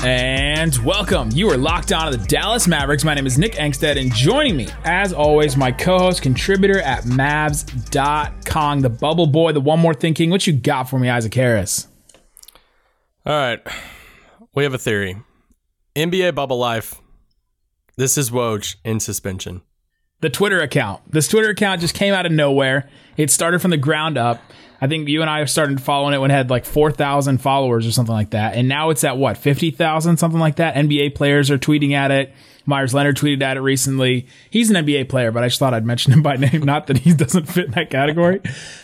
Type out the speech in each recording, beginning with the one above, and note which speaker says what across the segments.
Speaker 1: And welcome. You are locked on to the Dallas Mavericks. My name is Nick Angstadt, and joining me, as always, my co host, contributor at Mavs.com, the bubble boy, the one more thinking. What you got for me, Isaac Harris?
Speaker 2: All right. We have a theory. NBA bubble life. This is Woj in suspension.
Speaker 1: The Twitter account. This Twitter account just came out of nowhere. It started from the ground up. I think you and I started following it when it had like 4,000 followers or something like that. And now it's at what, 50,000, something like that? NBA players are tweeting at it. Meyers Leonard tweeted at it recently. He's an NBA player, but I just thought I'd mention him by name. Not that he doesn't fit in that category.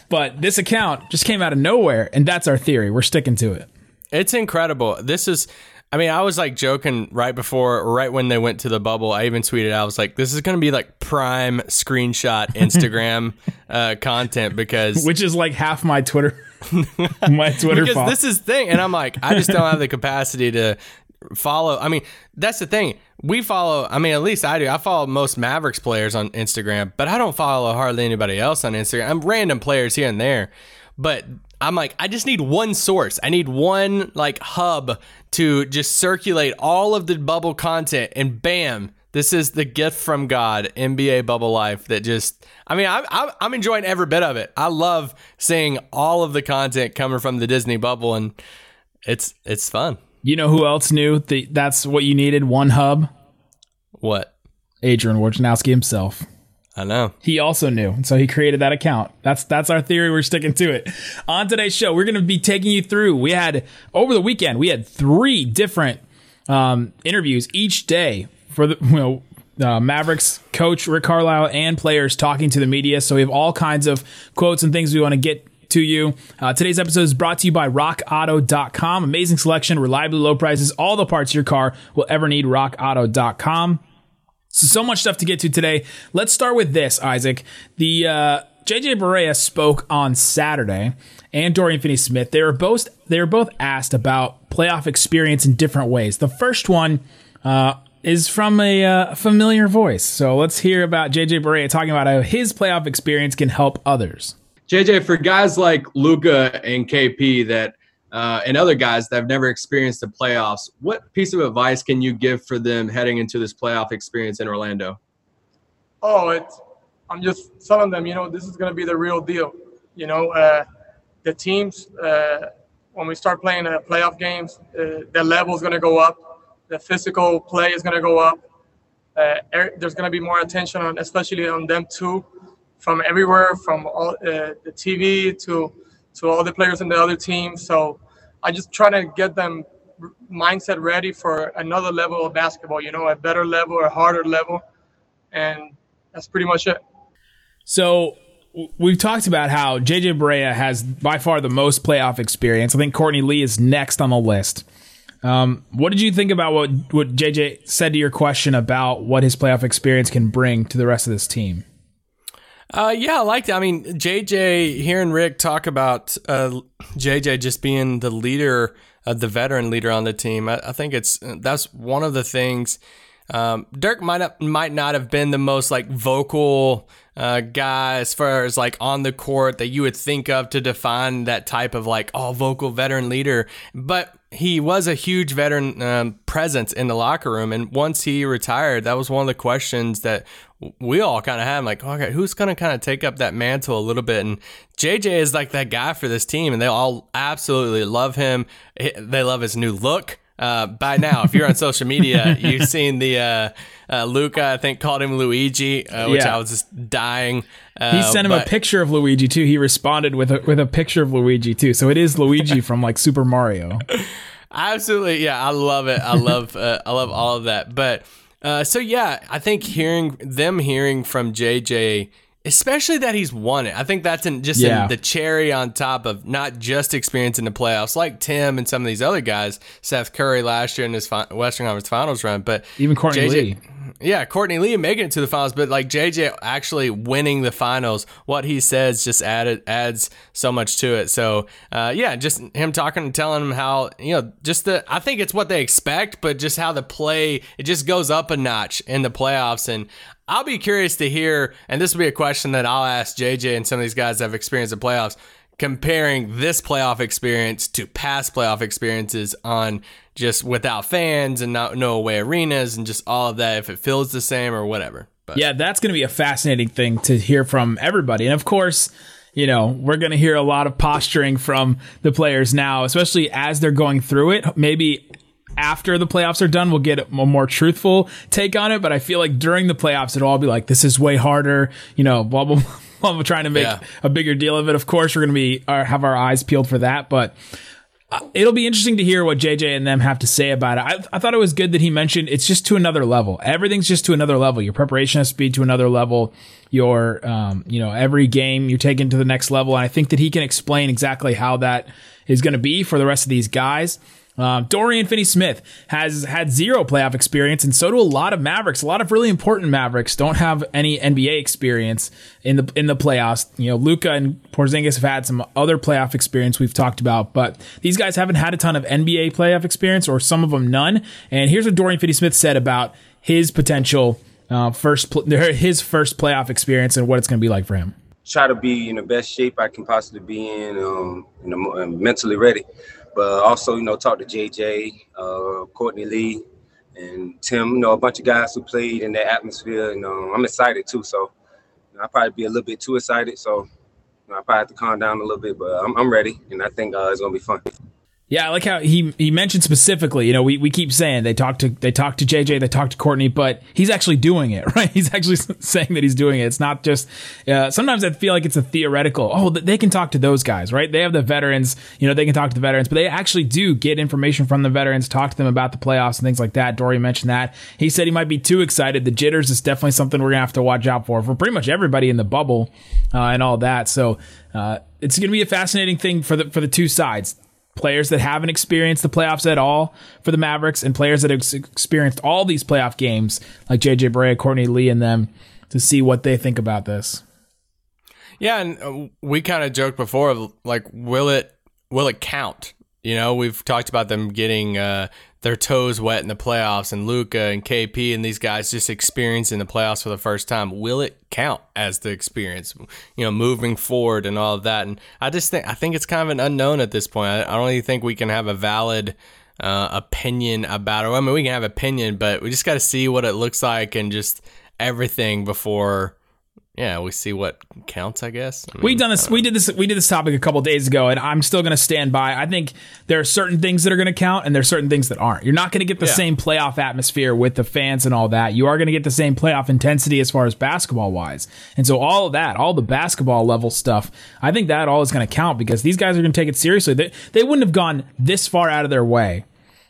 Speaker 1: But this account just came out of nowhere. And that's our theory. We're sticking to it.
Speaker 2: It's incredible. This is, I mean, I was like joking right before, right when they went to the bubble. I even tweeted, I was like, this is going to be like prime screenshot Instagram uh, content because.
Speaker 1: Which is like half my Twitter. my Twitter
Speaker 2: because this is thing. And I'm like, I just don't have the capacity to follow. I mean, that's the thing. We follow, I mean, at least I do. I follow most Mavericks players on Instagram, but I don't follow hardly anybody else on Instagram. I'm random players here and there. But I'm like, I just need one source. I need one like hub to just circulate all of the bubble content, and bam, this is the gift from God, NBA bubble life. That just, I mean, I'm I'm, I'm enjoying every bit of it. I love seeing all of the content coming from the Disney bubble, and it's it's fun.
Speaker 1: You know who else knew that that's what you needed? One hub?
Speaker 2: What?
Speaker 1: Adrian Wojnarowski himself.
Speaker 2: I know.
Speaker 1: He also knew, and so he created that account. That's that's our theory. We're sticking to it. On today's show, we're going to be taking you through. We had over the weekend, we had three different um, interviews each day for the you know uh, Mavericks coach Rick Carlisle and players talking to the media. So we have all kinds of quotes and things we want to get to you. Uh, today's episode is brought to you by RockAuto.com. Amazing selection, reliably low prices, all the parts your car will ever need. RockAuto.com. So, so much stuff to get to today. Let's start with this, Isaac. The uh, JJ Barea spoke on Saturday, and Dorian Finney-Smith. They were both they were both asked about playoff experience in different ways. The first one uh, is from a uh, familiar voice. So let's hear about JJ Barea talking about how his playoff experience can help others.
Speaker 3: JJ, for guys like Luka and KP that uh, and other guys that have never experienced the playoffs, what piece of advice can you give for them heading into this playoff experience in Orlando?
Speaker 4: Oh, it's I'm just telling them, you know, this is going to be the real deal. You know, uh, the teams uh, when we start playing uh, playoff games, uh, the level is going to go up, the physical play is going to go up. Uh, er- there's going to be more attention on, especially on them too, from everywhere, from all the TV to to all the players in the other teams. So I just try to get them mindset ready for another level of basketball. You know, a better level, a harder level, and that's pretty much it.
Speaker 1: So we've talked about how JJ Barea has by far the most playoff experience. I think Courtney Lee is next on the list. Um, what did you think about what what JJ said to your question about what his playoff experience can bring to the rest of this team?
Speaker 2: Uh, yeah, I liked it. I mean, JJ, hearing Rick talk about uh, JJ just being the leader, uh, the veteran leader on the team, I, I think it's that's one of the things. Um, Dirk might not, might not have been the most like vocal uh, guy as far as like on the court that you would think of to define that type of like oh vocal veteran leader, but he was a huge veteran um, presence in the locker room. And once he retired, that was one of the questions that we all kind of had. Like, okay, who's going to kind of take up that mantle a little bit? And JJ is like that guy for this team, and they all absolutely love him. They love his new look. Uh, by now, if you're on social media, you've seen the uh, uh, Luka. I think called him Luigi, uh, which
Speaker 1: Yeah.
Speaker 2: I was just dying. Uh,
Speaker 1: He sent him a picture of Luigi too. He responded with a, with a picture of Luigi too. So it is Luigi from like Super Mario.
Speaker 2: Absolutely, yeah, I love it. I love, uh, I love all of that. But uh, so yeah, I think hearing them hearing from JJ especially that he's won it. I think that's in, just
Speaker 1: Yeah.
Speaker 2: in the cherry on top of not just experience in the playoffs, like Tim and some of these other guys, Seth Curry last year in his fi- Western Conference Finals run, but
Speaker 1: Even Courtney Lee.
Speaker 2: Yeah, Courtney Lee making it to the finals, but like JJ actually winning the finals, what he says just added adds so much to it. So uh, yeah, just him talking and telling him how you know just the I think it's what they expect, but just how the play it just goes up a notch in the playoffs. And I'll be curious to hear, and this will be a question that I'll ask JJ and some of these guys that have experienced the playoffs comparing this playoff experience to past playoff experiences on just without fans and not no away arenas and just all of that if it feels the same or whatever. But
Speaker 1: Yeah, that's going to be a fascinating thing to hear from everybody. And of course, you know, we're going to hear a lot of posturing from the players now, especially as they're going through it. Maybe after the playoffs are done, we'll get a more truthful take on it. But I feel like during the playoffs, it'll all be like, this is way harder, you know, blah, blah, blah, blah trying to make
Speaker 2: Yeah.
Speaker 1: a bigger deal of it. Of course, we're going to be, uh, have our eyes peeled for that. But it'll be interesting to hear what JJ and them have to say about it. I, I thought it was good that he mentioned it's just to another level. Everything's just to another level. Your preparation has to be to another level. Your, um, you know, every game you're taking to the next level. And I think that he can explain exactly how that is going to be for the rest of these guys. Um, Dorian Finney-Smith has had zero playoff experience, and so do a lot of Mavericks. A lot of really important Mavericks don't have any NBA experience in the in the playoffs. You know, Luka and Porzingis have had some other playoff experience we've talked about, but these guys haven't had a ton of NBA playoff experience, or some of them none. And here's what Dorian Finney-Smith said about his potential uh, first pl- his first playoff experience and what it's going to be like for him.
Speaker 5: try to be in the best shape I can possibly be in, um, and mentally ready. But also, you know, talk to JJ, uh, Courtney Lee, and Tim. You know, a bunch of guys who played in that atmosphere, and um, I'm excited too. So you know, I'll probably be a little bit too excited. So you know, I probably have to calm down a little bit, but I'm, I'm ready, and I think uh, it's gonna be fun.
Speaker 1: Yeah, I like how he he mentioned specifically. You know, we, we keep saying they talk to they talk to JJ, they talk to Courtney, but he's actually doing it, right? He's actually saying that he's doing it. It's not just. Uh, sometimes I feel like it's a theoretical. Oh, th- they can talk to those guys, right? They have the veterans. You know, they can talk to the veterans, but they actually do get information from the veterans, talk to them about the playoffs and things like that. Dory mentioned that. He said he might be too excited. The jitters is definitely something we're gonna have to watch out for for pretty much everybody in the bubble uh, and all that. So uh, it's gonna be a fascinating thing for the for the two sides players that haven't experienced the playoffs at all for the Mavericks and players that have experienced all these playoff games like JJ Barea, Courtney Lee and them to see what they think about this.
Speaker 2: Yeah, and uh, we kind of joked before, like, will it will it count? You know, we've talked about them getting uh, their toes wet in the playoffs, and Luka and KP and these guys just experiencing the playoffs for the first time. Will it count as the experience? You know, moving forward and all of that. And I just think I think it's kind of an unknown at this point. I, I don't even think we can have a valid uh, opinion about it. I mean, we can have opinion, but we just got to see what it looks like and just everything before. Yeah, we see what counts. I guess I
Speaker 1: We
Speaker 2: mean,
Speaker 1: done this. We did this. We did this topic a couple days ago, and I'm still going to stand by. I think there are certain things that are going to count, and there are certain things that aren't. You're not going to get the
Speaker 2: Yeah.
Speaker 1: same playoff atmosphere with the fans and all that. You are going to get the same playoff intensity as far as basketball wise, and so all of that, all the basketball level stuff, I think that all is going to count because these guys are going to take it seriously. They they wouldn't have gone this far out of their way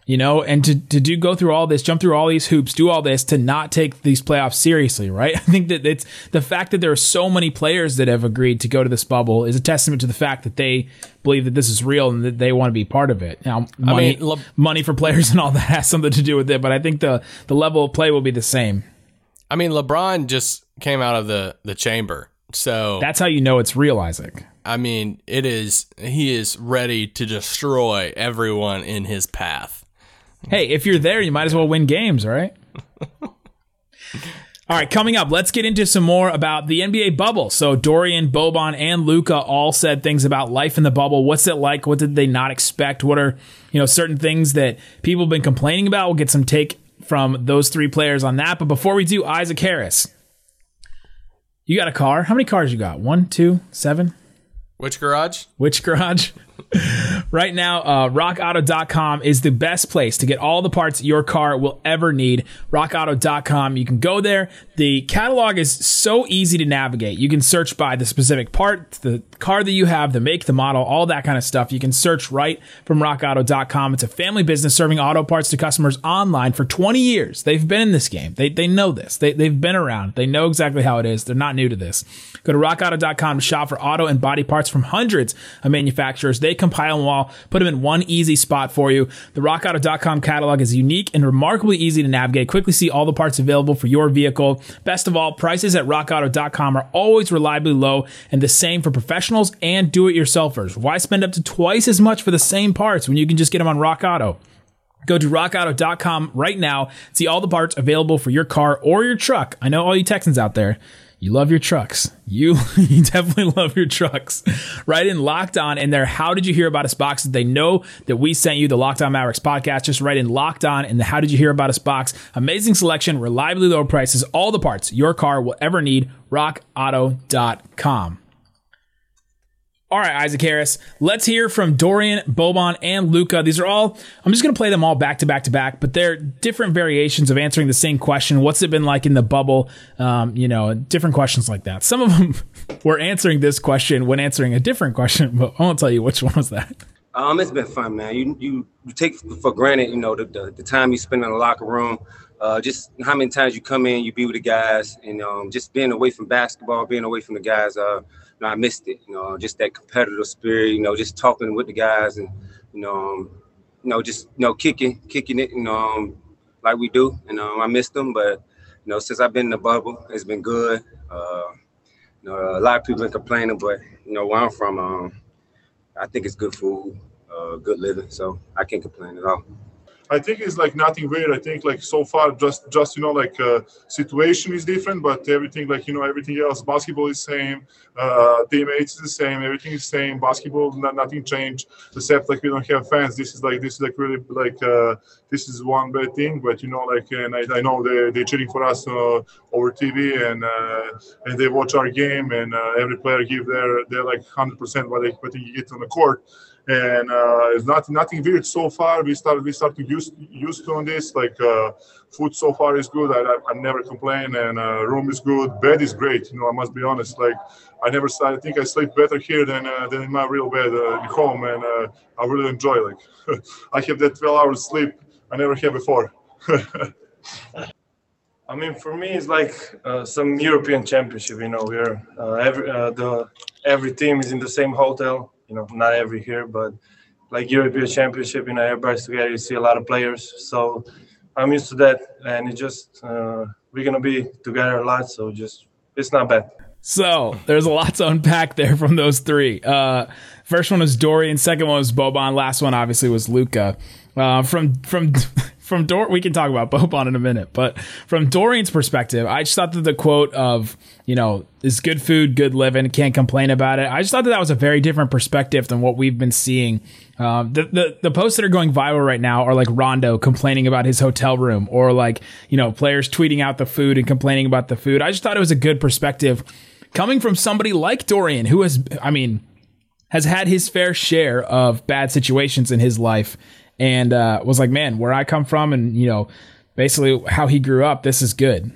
Speaker 1: you know, and to, to do go through all this, jump through all these hoops, do all this to not take these playoffs seriously, right? I think that it's the fact that there are so many players that have agreed to go to this bubble is a testament to the fact that they believe that this is real and that they want to be part of it. Now, money,
Speaker 2: mean, Le-
Speaker 1: money for players and all that has something to do with it, but I think the the level of play will be the same.
Speaker 2: I mean, LeBron just came out of the the chamber, so
Speaker 1: That's how you know it's real, Isaac.
Speaker 2: I mean, it is he is ready to destroy everyone in his path.
Speaker 1: Hey, if you're there, you might as well win games, right? All right, coming up, let's get into some more about the NBA bubble. So Dorian, Boban, and Luka all said things about life in the bubble. What's it like? What did they not expect? What are you know certain things that people have been complaining about? We'll get some take from those three players on that. But before we do, Isaac Harris, you got a car? How many cars you got? One, two, seven?
Speaker 2: Which garage?
Speaker 1: Which garage? Right now, uh, rockauto.com is the best place to get all the parts your car will ever need. Rockauto.com. You can go there. The catalog is so easy to navigate. You can search by the specific part, the car that you have, the make, the model, all that kind of stuff. You can search right from rockauto.com. It's a family business serving auto parts to customers online for 20 years. They've been in this game. They, they know this. They, they've been around. They know exactly how it is. They're not new to this. Go to rockauto.com to shop for auto and body parts from hundreds of manufacturers. They compile them all, put them in one easy spot for you. The rockauto.com catalog is unique and remarkably easy to navigate. Quickly see all the parts available for your vehicle. Best of all, prices at rockauto.com are always reliably low and the same for professionals and do-it-yourselfers. Why spend up to twice as much for the same parts when you can just get them on Rock Auto? Go to rockauto.com right now. See all the parts available for your car or your truck. I know all you Texans out there. You love your trucks. You, you definitely love your trucks. Right in Locked On in there. How did you hear about us box? They know that we sent you the Locked On Mavericks podcast. Just write in Locked On in the How did you hear about us box? Amazing selection, reliably low prices, all the parts your car will ever need. RockAuto.com. All right, Isaac Harris. Let's hear from Dorian, Boban, and Luka. These are all, I'm just going to play them all back to back to back, but they're different variations of answering the same question. What's it been like in the bubble? Um, you know, different questions like that. Some of them were answering this question when answering a different question, but I won't tell you which one was that.
Speaker 5: Um, it's been fun, man. You you, you take for granted, you know, the, the, the time you spend in the locker room. Uh, just how many times you come in, you be with the guys, and um, just being away from basketball, being away from the guys. Uh, I missed it. You know, just that competitive spirit. You know, just talking with the guys, and you know, um, you know, just you know, kicking, kicking it. You know, um, like we do. And um, I missed them, but you know, since I've been in the bubble, it's been good. Uh, you know, a lot of people been complaining, but you know, where I'm from, um, I think it's good food, uh, good living, so I can't complain at all.
Speaker 6: I think it's like nothing weird. I think like so far just just you know like uh, situation is different, but everything like you know everything else. Basketball is same, uh, teammates is the same, everything is same. Basketball not, nothing changed except like we don't have fans. This is like this is like really like uh, this is one bad thing. But you know like and I, I know they they're cheering for us uh, over TV and uh, and they watch our game and uh, every player give their their like hundred percent what they what they get on the court and uh, it's not nothing weird so far. We start we start to use used to on this. Like uh, food so far is good. I, I, I never complain, and uh, room is good. Bed is great. You know, I must be honest. Like I never I think I sleep better here than uh, than in my real bed uh, at home, and uh, I really enjoy. Like I have that 12 hours sleep I never had before.
Speaker 7: I mean, for me, it's like uh, some European championship. You know, we're uh, every uh, the every team is in the same hotel. You know, not every here, but like European championship. You know, everybody's together. You see a lot of players, so I'm used to that, and it just uh, we're gonna be together a lot. So just it's not bad.
Speaker 1: So there's a lot to unpack there from those three. Uh, first one was Dorian. Second one was Boban. Last one obviously was Luka. Uh, from from from Dor, we can talk about Boban in a minute, but from Dorian's perspective, I just thought that the quote of you know is good food, good living, can't complain about it. I just thought that that was a very different perspective than what we've been seeing. Um, the, the the posts that are going viral right now are like Rondo complaining about his hotel room, or like you know players tweeting out the food and complaining about the food. I just thought it was a good perspective coming from somebody like Dorian, who has, I mean, has had his fair share of bad situations in his life and uh, was like, man, where I come from and, you know, basically how he grew up, this is good.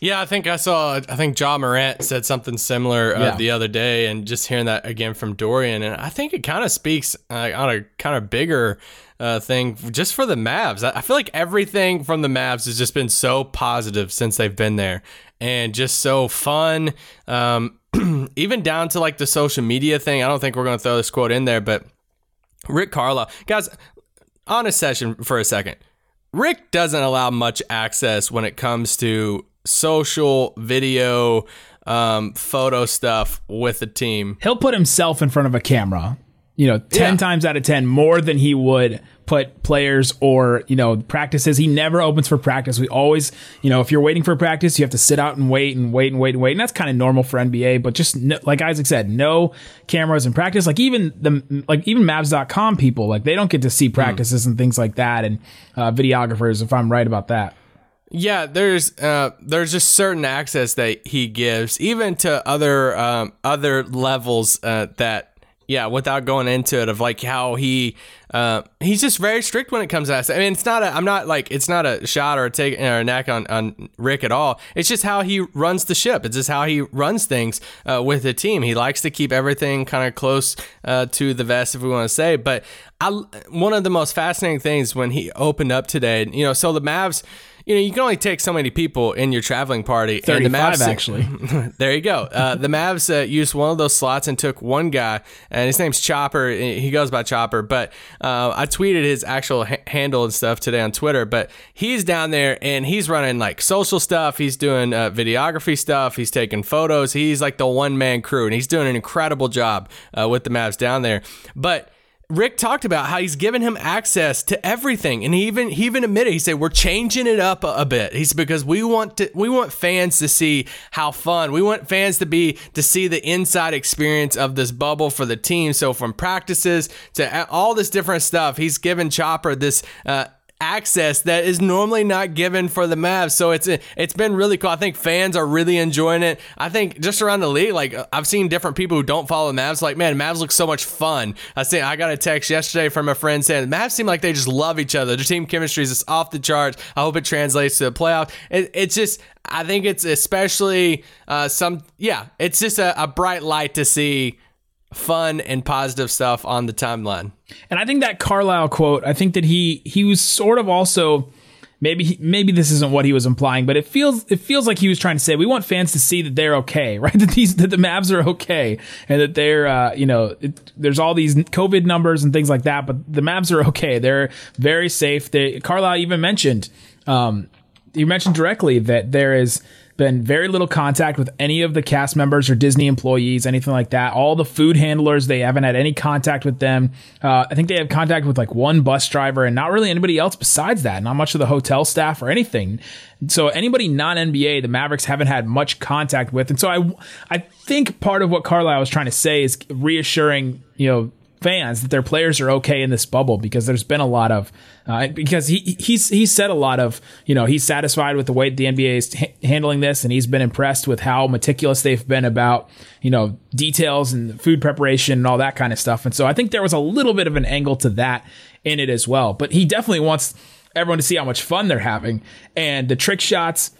Speaker 2: Yeah, I think I saw. I think Ja Morant said something similar uh,
Speaker 1: Yeah.
Speaker 2: the other day, and just hearing that again from Dorian, and I think it kind of speaks uh, on a kind of bigger uh, thing just for the Mavs. I, I feel like everything from the Mavs has just been so positive since they've been there, and just so fun. Um, even down to like the social media thing. I don't think we're going to throw this quote in there, but Rick Carlisle, guys, on a session for a second. Rick doesn't allow much access when it comes to social video, um, photo stuff with the team.
Speaker 1: He'll put himself in front of a camera, you know, 10
Speaker 2: Yeah.
Speaker 1: times out of 10 more than he would put players or, you know, practices. He never opens for practice. We always, you know, if you're waiting for practice, you have to sit out and wait and wait and wait and wait. And that's kind of normal for NBA, but just no, like Isaac said, no cameras in practice. Like even the, like even Mavs.com people, like they don't get to see practices and things like that and uh, videographers, if I'm right about that.
Speaker 2: Yeah, there's uh, there's just certain access that he gives, even to other um, other levels uh, that yeah, without going into it, of like how he uh, he's just very strict when it comes to us. I mean, it's not a I'm not like it's not a shot or a take or a neck on on Rick at all. It's just how he runs the ship. It's just how he runs things uh, with the team. He likes to keep everything kind of close uh, to the vest, if we want to say. But I, one of the most fascinating things when he opened up today, you know, so the Mavs you know, you can only take so many people in your traveling party. And the Mavs,
Speaker 1: actually.
Speaker 2: there you go. Uh, the Mavs uh, used one of those slots and took one guy, and his name's Chopper. He goes by Chopper, but uh, I tweeted his actual ha- handle and stuff today on Twitter. But he's down there and he's running like social stuff. He's doing uh, videography stuff. He's taking photos. He's like the one man crew, and he's doing an incredible job uh, with the Mavs down there. But Rick talked about how he's given him access to everything, and he even he even admitted he said we're changing it up a, a, bit. He's because we want to we want fans to see how fun we want fans to be to see the inside experience of this bubble for the team. So from practices to all this different stuff, he's given Chopper this uh, access that is normally not given for the Mavs. So it's it's been really cool. I think fans are really enjoying it. I think just around the league, like I've seen different people who don't follow the Mavs, like man, Mavs look so much fun. I see. I got a text yesterday from a friend saying Mavs seem like they just love each other. Their team chemistry is just off the charts. I hope it translates to the playoff. It, it's just I think it's especially uh, some yeah, it's just a, a bright light to see fun and positive stuff on the timeline.
Speaker 1: And I think that Carlisle quote, I think that he he was sort of also maybe maybe this isn't what he was implying, but it feels it feels like he was trying to say we want fans to see that they're okay, right? That these that the Mavs are okay and that they're uh, you know it, there's all these COVID numbers and things like that, but the Mavs are okay. They're very safe. They Carlisle even mentioned um, you mentioned directly that there is been very little contact with any of the cast members or Disney employees, anything like that. All the food handlers, they haven't had any contact with them. Uh, I think they have contact with like one bus driver and not really anybody else besides that. Not much of the hotel staff or anything. So anybody non NBA, the Mavericks haven't had much contact with. And so I, I think part of what Carlisle was trying to say is reassuring, you know, fans that their players are okay in this bubble because there's been a lot of uh, because he he's he said a lot of you know he's satisfied with the way the NBA is ha- handling this and he's been impressed with how meticulous they've been about you know details and food preparation and all that kind of stuff. And so I think there was a little bit of an angle to that in it as well. But he definitely wants everyone to see how much fun they're having. And the trick shots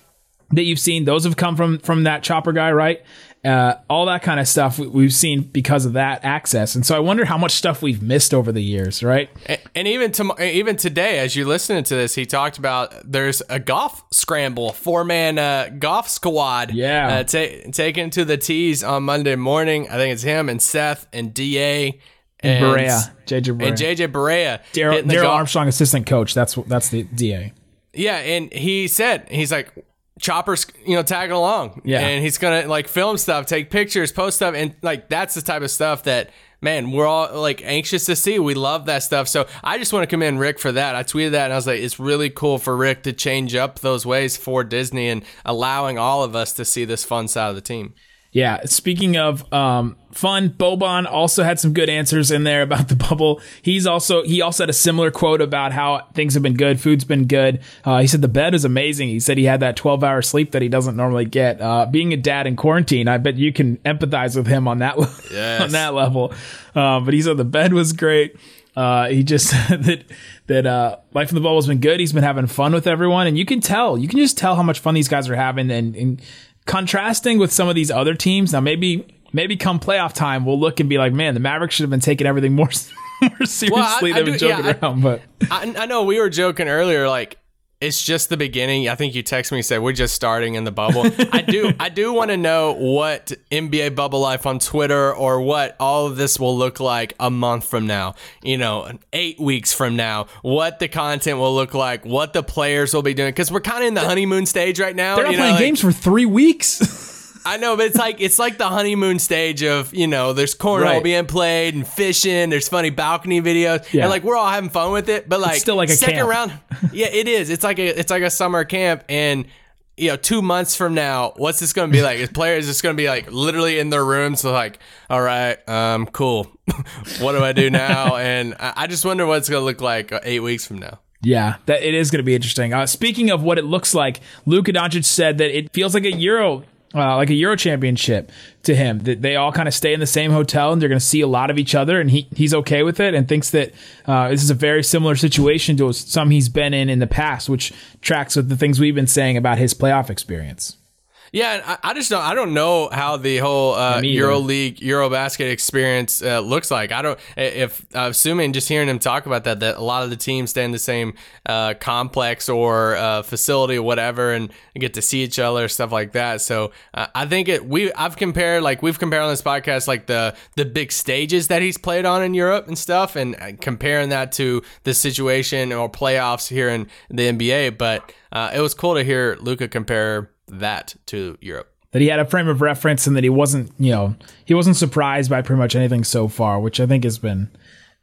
Speaker 1: that you've seen those have come from from that chopper guy right uh, all that kind of stuff we've seen because of that access. And so I wonder how much stuff we've missed over the years, right?
Speaker 2: And, and even to, even today, as you're listening to this, he talked about there's a golf scramble, four man uh, golf squad.
Speaker 1: Yeah,
Speaker 2: uh, taken to the tees on Monday morning. I think it's him and Seth and Da.
Speaker 1: And, and Barea, JJ Barea.
Speaker 2: and JJ Barea,
Speaker 1: Darrell Armstrong, assistant coach. That's that's the Da.
Speaker 2: Yeah, and he said he's like Chopper's, you know, tagging along.
Speaker 1: Yeah.
Speaker 2: And he's gonna like film stuff, take pictures, post stuff, and like that's the type of stuff that man, we're all like anxious to see. We love that stuff. So I just want to commend Rick for that. I tweeted that and I was like, it's really cool for Rick to change up those ways for Disney and allowing all of us to see this fun side of the team.
Speaker 1: Yeah. Speaking of um, fun, Boban also had some good answers in there about the bubble. He's also he also had a similar quote about how things have been good, food's been good. Uh, he said the bed is amazing. He said he had that 12 hour sleep that he doesn't normally get. Uh, being a dad in quarantine, I bet you can empathize with him on that yes. on that level. Uh, but he said the bed was great. Uh, he just said that that uh, life in the bubble has been good. He's been having fun with everyone, and you can tell. You can just tell how much fun these guys are having, and, and contrasting with some of these other teams. Now, maybe maybe come playoff time, we'll look and be like, man, the Mavericks should have been taking everything more more seriously well, I, than I do, joking yeah, around. But
Speaker 2: I, I know we were joking earlier, like it's just the beginning. I think you text me and said we're just starting in the bubble. I do I do want to know what NBA bubble life on Twitter or what all of this will look like a month from now. You know, 8 weeks from now. What the content will look like, what the players will be doing cuz we're kind of in the honeymoon stage right now.
Speaker 1: They're not playing
Speaker 2: know,
Speaker 1: games for 3 weeks.
Speaker 2: I know, but it's like it's like the honeymoon stage of you know, there's cornhole right. being played and fishing. There's funny balcony videos, yeah. and like we're all having fun with it. But like
Speaker 1: it's still like a
Speaker 2: second
Speaker 1: camp.
Speaker 2: round, yeah, it is. It's like a it's like a summer camp, and you know, two months from now, what's this going to be like? Is players just going to be like literally in their rooms, so like, all right, um, cool. what do I do now? and I, just wonder what it's going to look like eight weeks from now.
Speaker 1: Yeah, that it is going to be interesting. Uh, speaking of what it looks like, Luka Doncic said that it feels like a Euro, uh, like a Euro championship to him. That they all kind of stay in the same hotel and they're going to see a lot of each other, and he he's okay with it and thinks that uh, this is a very similar situation to some he's been in in the past, which tracks with the things we've been saying about his playoff experience.
Speaker 2: Yeah, and I, I just don't. I don't know how the whole uh,
Speaker 1: Me.
Speaker 2: Euro League, Eurobasket experience uh, looks like. I don't. If uh, assuming just hearing him talk about that, that a lot of the teams stay in the same uh, complex or uh, facility or whatever, and get to see each other, stuff like that. So uh, I think it. We I've compared like we've compared on this podcast like the the big stages that he's played on in Europe and stuff, and uh, comparing that to the situation or playoffs here in the NBA. But uh, it was cool to hear Luka compare that to Europe.
Speaker 1: that he had a frame of reference and that he wasn't, you know, he wasn't surprised by pretty much anything so far, which I think has been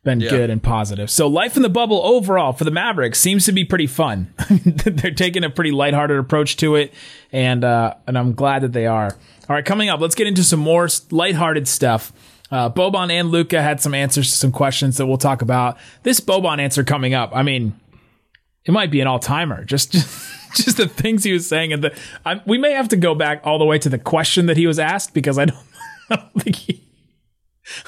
Speaker 1: been good and positive. So life in the bubble overall for the Mavericks seems to be pretty fun. They're taking a pretty lighthearted approach to it, and uh, and I'm glad that they are. All right, coming up, let's get into some more lighthearted stuff. Uh, Boban and Luka had some answers to some questions that we'll talk about. This Boban answer coming up, I mean, it might be an all timer. Just, just, just the things he was saying, and the I, we may have to go back all the way to the question that he was asked because I don't, I don't think he,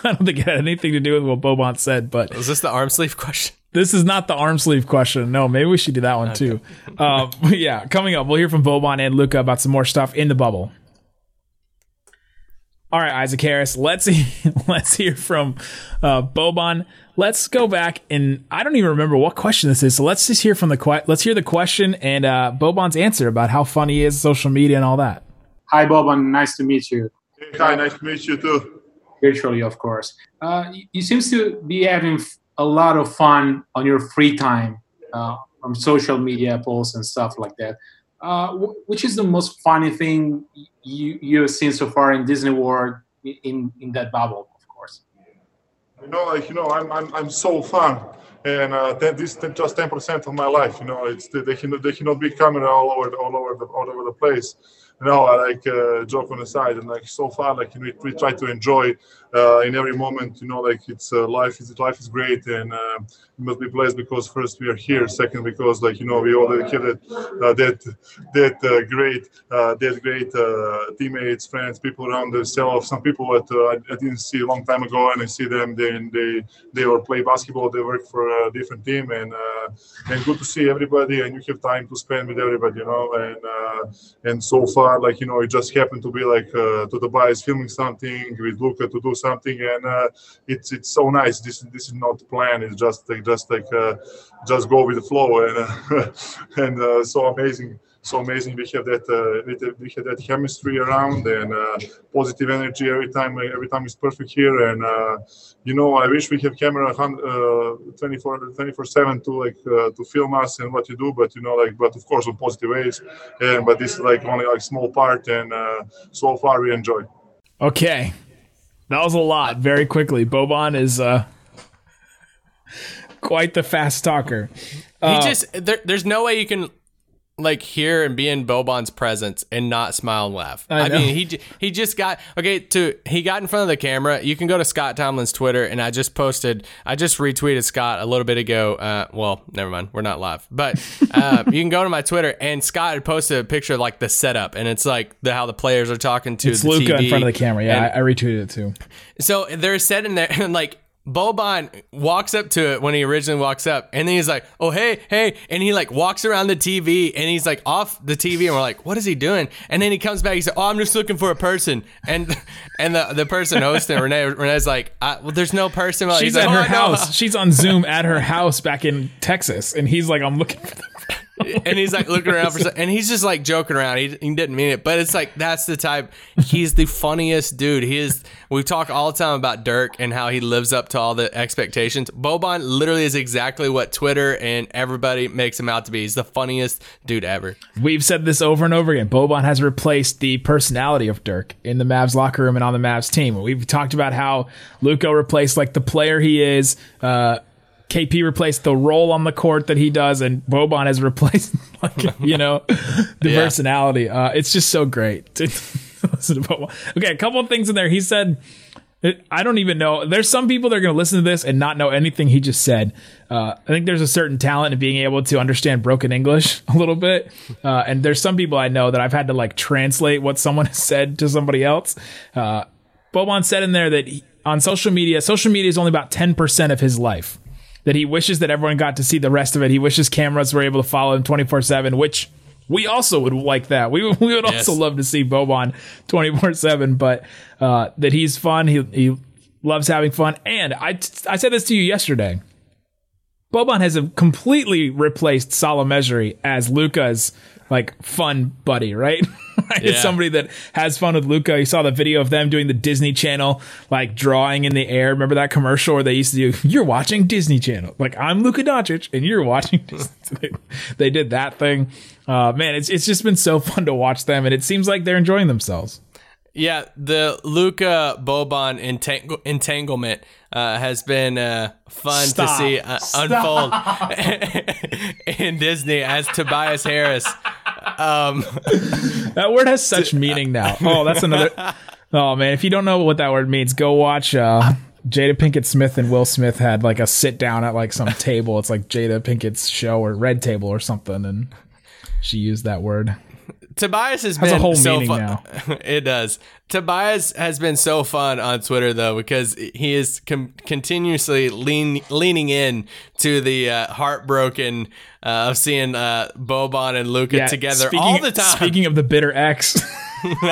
Speaker 1: I don't think it had anything to do with what Boban said. But
Speaker 2: Was this the arm sleeve question?
Speaker 1: this is not the arm sleeve question. No, maybe we should do that one too. Um, but yeah, coming up, we'll hear from Boban and Luka about some more stuff in the bubble. All right, Isaac Harris. Let's let's hear from uh, Boban. Let's go back and I don't even remember what question this is. So let's just hear from the que- let's hear the question and uh, Boban's answer about how funny he is, social media, and all that.
Speaker 8: Hi, Boban. Nice to meet you.
Speaker 6: Hey, hi, nice to meet you too.
Speaker 8: Virtually, of course. Uh, you, you seem to be having a lot of fun on your free time uh, on social media posts and stuff like that. Uh, which is the most funny thing you you've seen so far in Disney World in in that bubble, of course?
Speaker 6: You know, like you know, I'm I'm, I'm so fun, and uh, that this is just ten percent of my life. You know, it's they can they cannot be camera all over all over the all over the place. You know, I like uh, joke on the side, and like so far, like we, we try to enjoy uh, in every moment. You know, like it's uh, life is life is great, and uh, we must be blessed because first we are here, second because like you know we all that uh, that that uh, great uh, that great uh, teammates, friends, people around themselves. Some people that I, I didn't see a long time ago, and I see them. They they they all play basketball. They work for a different team, and uh, and good to see everybody. And you have time to spend with everybody, you know. And uh, and so far, like you know, it just happened to be like uh, to Dubai is filming something with Luka to do something, and uh, it's it's so nice. This this is not planned. It's just like just like just go with the flow, and and so amazing. So amazing! We have that uh, we have- that chemistry around and uh, positive energy every time. Every time is perfect here, and uh, you know I wish we have camera hun- uh, 24 24 seven to like uh, to film us and what you do. But you know like but of course on positive ways. And but this is like only like small part, and uh, so far we enjoy.
Speaker 1: Okay, that was a lot. Very quickly, Boban is uh, quite the fast talker.
Speaker 2: He just there, there's no way you can like here and be in Boban's presence and not smile and laugh.
Speaker 1: I
Speaker 2: I, mean, he he just got okay. To he got in front of the camera. You can go to Scott Tomlin's Twitter, and I just posted. I just retweeted Scott a little bit ago. Uh, well, never mind, we're not live, but uh, you can go to my Twitter, and Scott had posted a picture of like the setup, and it's like the how the players are talking to
Speaker 1: It's
Speaker 2: the
Speaker 1: Luka in front of the camera. Yeah,
Speaker 2: And-
Speaker 1: I, I retweeted it too.
Speaker 2: so they're sitting there and like Boban walks up to it when he originally walks up, and then he's like, "Oh hey, hey," and he like walks around the TV, and he's like off the TV, and we're like, "What is he doing?" And then he comes back, he's like, "Oh, I'm just looking for a person," and and the the person hosting Renee Renee's like, I, "Well, there's no person." Like,
Speaker 1: She's
Speaker 2: he's
Speaker 1: at
Speaker 2: like,
Speaker 1: her
Speaker 2: "Oh,
Speaker 1: house. She's on Zoom at her house back in Texas, and he's like, "I'm looking for them."
Speaker 2: And he's like looking around for some, and he's just like joking around. He, he didn't mean it, but it's like that's the type. He's the funniest dude. He is. We talk all the time about Dirk and how he lives up to all the expectations. Boban literally is exactly what Twitter and everybody makes him out to be. He's the funniest dude ever.
Speaker 1: We've said this over and over again. Boban has replaced the personality of Dirk in the Mavs locker room and on the Mavs team. We've talked about how Luka replaced like the player he is. Uh, KP replaced the role on the court that he does, and Boban has replaced, like, you know, the
Speaker 2: Yeah.
Speaker 1: personality. Uh, it's just so great to listen to Boban. Okay, a couple of things in there. He said I don't even know. There's some people that are going to listen to this and not know anything he just said. Uh, I think there's a certain talent in being able to understand broken English a little bit. Uh, and there's some people I know that I've had to like translate what someone has said to somebody else. Uh, Boban said in there that he, on social media, social media is only about 10% of his life. That he wishes that everyone got to see the rest of it. He wishes cameras were able to follow him 24 7, which we also would like that. We, we would
Speaker 2: Yes.
Speaker 1: also love to see Boban 24 7, but uh, that he's fun. He, he loves having fun. And I, I said this to you yesterday. Boban has completely replaced Salah Mejri as Luka's like fun buddy, right? Right? It's
Speaker 2: Yeah.
Speaker 1: somebody that has fun with Luka. You saw the video of them doing the Disney Channel, like drawing in the air. Remember that commercial where they used to do, you're watching Disney Channel. Like, I'm Luka Doncic and you're watching they did that thing. Uh, man, it's, it's just been so fun to watch them, and it seems like they're enjoying themselves.
Speaker 2: Yeah, the Luka Boban entang- entanglement uh, has been uh, fun
Speaker 1: Stop.
Speaker 2: to see uh, unfold in Disney as Tobias Harris. Um,
Speaker 1: That word has such meaning now. Oh, that's another. Oh man, if you don't know what that word means, go watch. Uh, Jada Pinkett Smith and Will Smith had like a sit down at like some table. It's like Jada Pinkett's show or Red Table or something, and she used that word.
Speaker 2: Tobias has,
Speaker 1: Has a
Speaker 2: been
Speaker 1: whole
Speaker 2: so
Speaker 1: meaning
Speaker 2: fun.
Speaker 1: now.
Speaker 2: it does. Tobias has been so fun on Twitter though because he is com- continuously lean- leaning in to the uh, heartbroken uh, of seeing uh, Boban and Luka together
Speaker 1: speaking-
Speaker 2: all the time.
Speaker 1: Speaking of the bitter ex,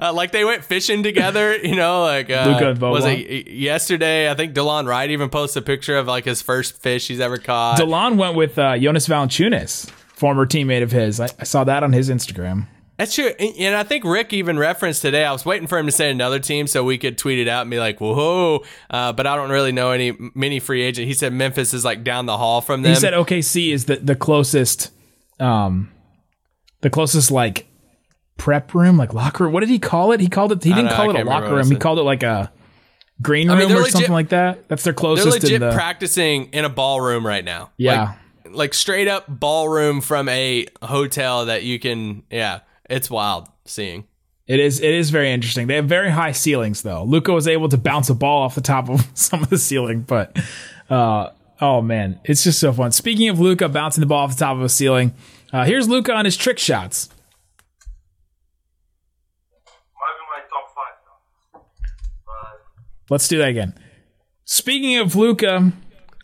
Speaker 2: Uh, like they went fishing together, you know, like uh, was it yesterday? I think Delon Wright even posted a picture of like his first fish he's ever caught.
Speaker 1: Delon went with uh, Jonas Valanciunas, former teammate of his. I, I saw that on his Instagram.
Speaker 2: That's true. And I think Rick even referenced today. I was waiting for him to say another team so we could tweet it out and be like, whoa. Uh, but I don't really know any many free agent. He said Memphis is like down the hall from them.
Speaker 1: He said OKC is the the closest, um, the closest like prep room, like locker room. What did he call it? He called it. He didn't
Speaker 2: know,
Speaker 1: call
Speaker 2: I
Speaker 1: it a locker room. He called it like a green
Speaker 2: I
Speaker 1: room
Speaker 2: mean,
Speaker 1: or
Speaker 2: legit-
Speaker 1: something like that. That's their closest.
Speaker 2: They're
Speaker 1: legit the,
Speaker 2: practicing in a ballroom right now.
Speaker 1: Yeah.
Speaker 2: Like, like straight up ballroom from a hotel that you can, yeah, it's wild seeing.
Speaker 1: It is. It is very interesting. They have very high ceilings, though. Luka was able to bounce a ball off the top of some of the ceiling, but uh, oh man, it's just so fun. Speaking of Luka bouncing the ball off the top of a ceiling, uh, here's Luka on his trick shots. Let's do that again. Speaking of Luka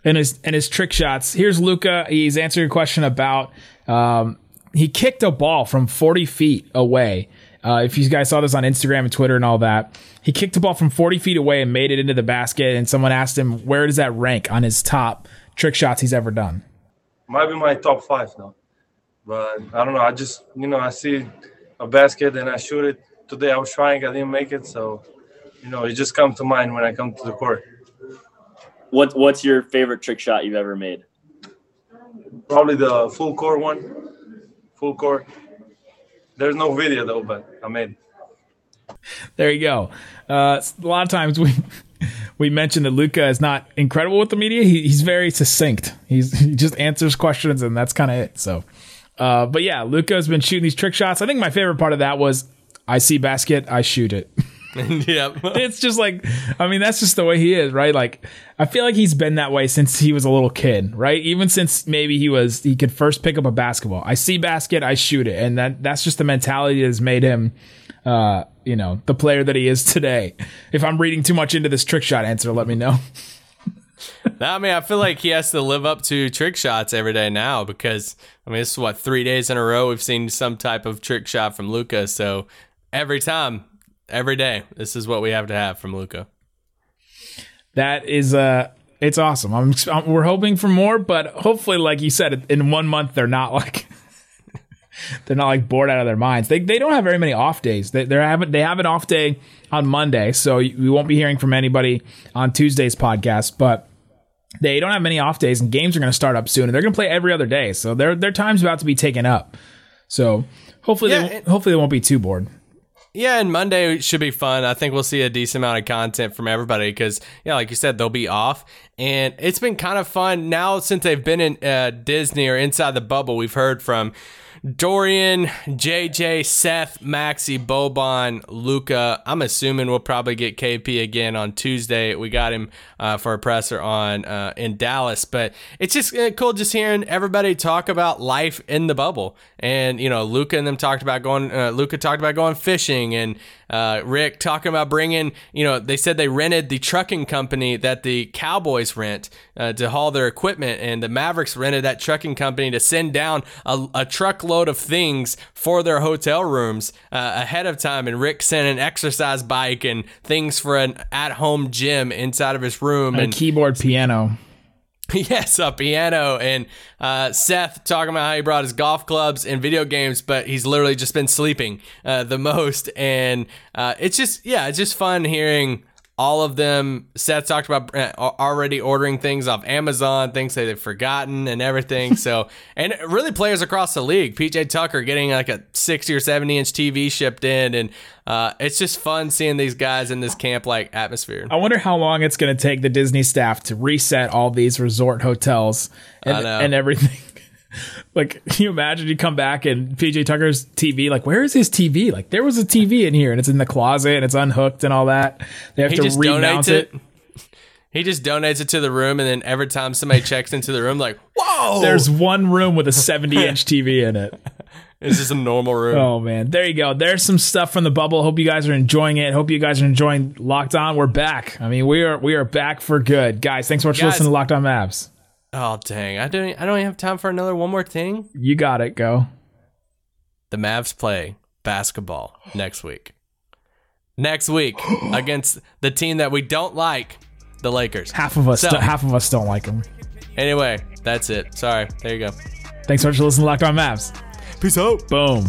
Speaker 1: and his and his trick shots, here's Luka. He's answering a question about um, he kicked a ball from 40 feet away. Uh, if you guys saw this on Instagram and Twitter and all that, he kicked a ball from 40 feet away and made it into the basket. And someone asked him, where does that rank on his top trick shots he's ever done?
Speaker 7: might be my top five now. But I don't know. I just you know I see a basket and I shoot it. Today I was trying, I didn't make it, so you know it just comes to mind when I come to the court.
Speaker 9: What What's your favorite trick shot you've ever made?
Speaker 7: Probably the full core one, full core. There's no video though, but I made.
Speaker 1: There you go. Uh, a lot of times we we mentioned that Luka is not incredible with the media. He, he's very succinct. He's he just answers questions and that's kind of it. So, uh, but yeah, Luka has been shooting these trick shots. I think my favorite part of that was I see basket, I shoot it.
Speaker 2: yep.
Speaker 1: it's just like I mean that's just the way he is, right? Like I feel like he's been that way since he was a little kid, right? Even since maybe he was he could first pick up a basketball. I see basket, I shoot it, and that that's just the mentality that has made him uh, you know, the player that he is today. If I'm reading too much into this trick shot answer, let me know.
Speaker 2: I mean, I feel like he has to live up to trick shots every day now because I mean, this is what three days in a row we've seen some type of trick shot from Luka. So every time, every day, this is what we have to have from Luka.
Speaker 1: That is uh it's awesome. I'm, I'm we're hoping for more, but hopefully like you said in one month they're not like they're not like bored out of their minds. They they don't have very many off days. They they have they have an off day on Monday, so we won't be hearing from anybody on Tuesday's podcast, but they don't have many off days and games are going to start up soon and they're going to play every other day. So their their time's about to be taken up. So hopefully
Speaker 2: Yeah,
Speaker 1: they won't- hopefully they won't be too bored.
Speaker 2: Yeah, and Monday should be fun. I think we'll see a decent amount of content from everybody because, yeah, like you said, they'll be off, and it's been kind of fun now since they've been in uh, Disney or inside the bubble. We've heard from Dorian, JJ, Seth, Maxi, Boban, Luka. I'm assuming we'll probably get KP again on Tuesday. We got him uh, for a presser on uh, in Dallas, but it's just uh, cool just hearing everybody talk about life in the bubble. And you know, Luka and them talked about going. Uh, Luka talked about going fishing, and uh, Rick talking about bringing. You know, they said they rented the trucking company that the Cowboys rent uh, to haul their equipment, and the Mavericks rented that trucking company to send down a, a truckload of things for their hotel rooms uh, ahead of time. And Rick sent an exercise bike and things for an at-home gym inside of his room,
Speaker 1: A
Speaker 2: and
Speaker 1: keyboard piano.
Speaker 2: Yes, a piano. And uh, Seth talking about how he brought his golf clubs and video games, but he's literally just been sleeping uh, the most. And uh, it's just, yeah, it's just fun hearing all of them. Seth talked about uh, already ordering things off Amazon, things that they've forgotten and everything. So, and really players across the league. PJ Tucker getting like a 60 or 70 inch TV shipped in. And uh, it's just fun seeing these guys in this camp like atmosphere.
Speaker 1: I wonder how long it's going to take the Disney staff to reset all these resort hotels and, and everything. Like, can you imagine you come back and PJ Tucker's TV, like, where is his TV? Like, there was a TV in here and it's in the closet and it's unhooked and all that. They have
Speaker 2: He
Speaker 1: to
Speaker 2: just
Speaker 1: remount it.
Speaker 2: it. He just donates it to the room, and then every time somebody checks into the room, like, whoa,
Speaker 1: There's one room with a 70 inch TV in it.
Speaker 2: it's just a normal room.
Speaker 1: Oh man, there you go. There's some stuff from the bubble. Hope you guys are enjoying it. Hope you guys are enjoying Locked On. We're back. I mean, we are we are back for good, guys. Thanks so much for
Speaker 2: Guys-
Speaker 1: listening to Locked On Mavs.
Speaker 2: Oh dang, I don't, I don't even have time for another one more thing.
Speaker 1: You got it. Go.
Speaker 2: The Mavs play basketball next week. Next week against the team that we don't like, the Lakers.
Speaker 1: Half of us,
Speaker 2: So-
Speaker 1: half of us don't like them.
Speaker 2: Anyway, that's it. Sorry. There you go.
Speaker 1: Thanks so much for listening to Locked On Mavs.
Speaker 2: Peace out.
Speaker 1: Boom.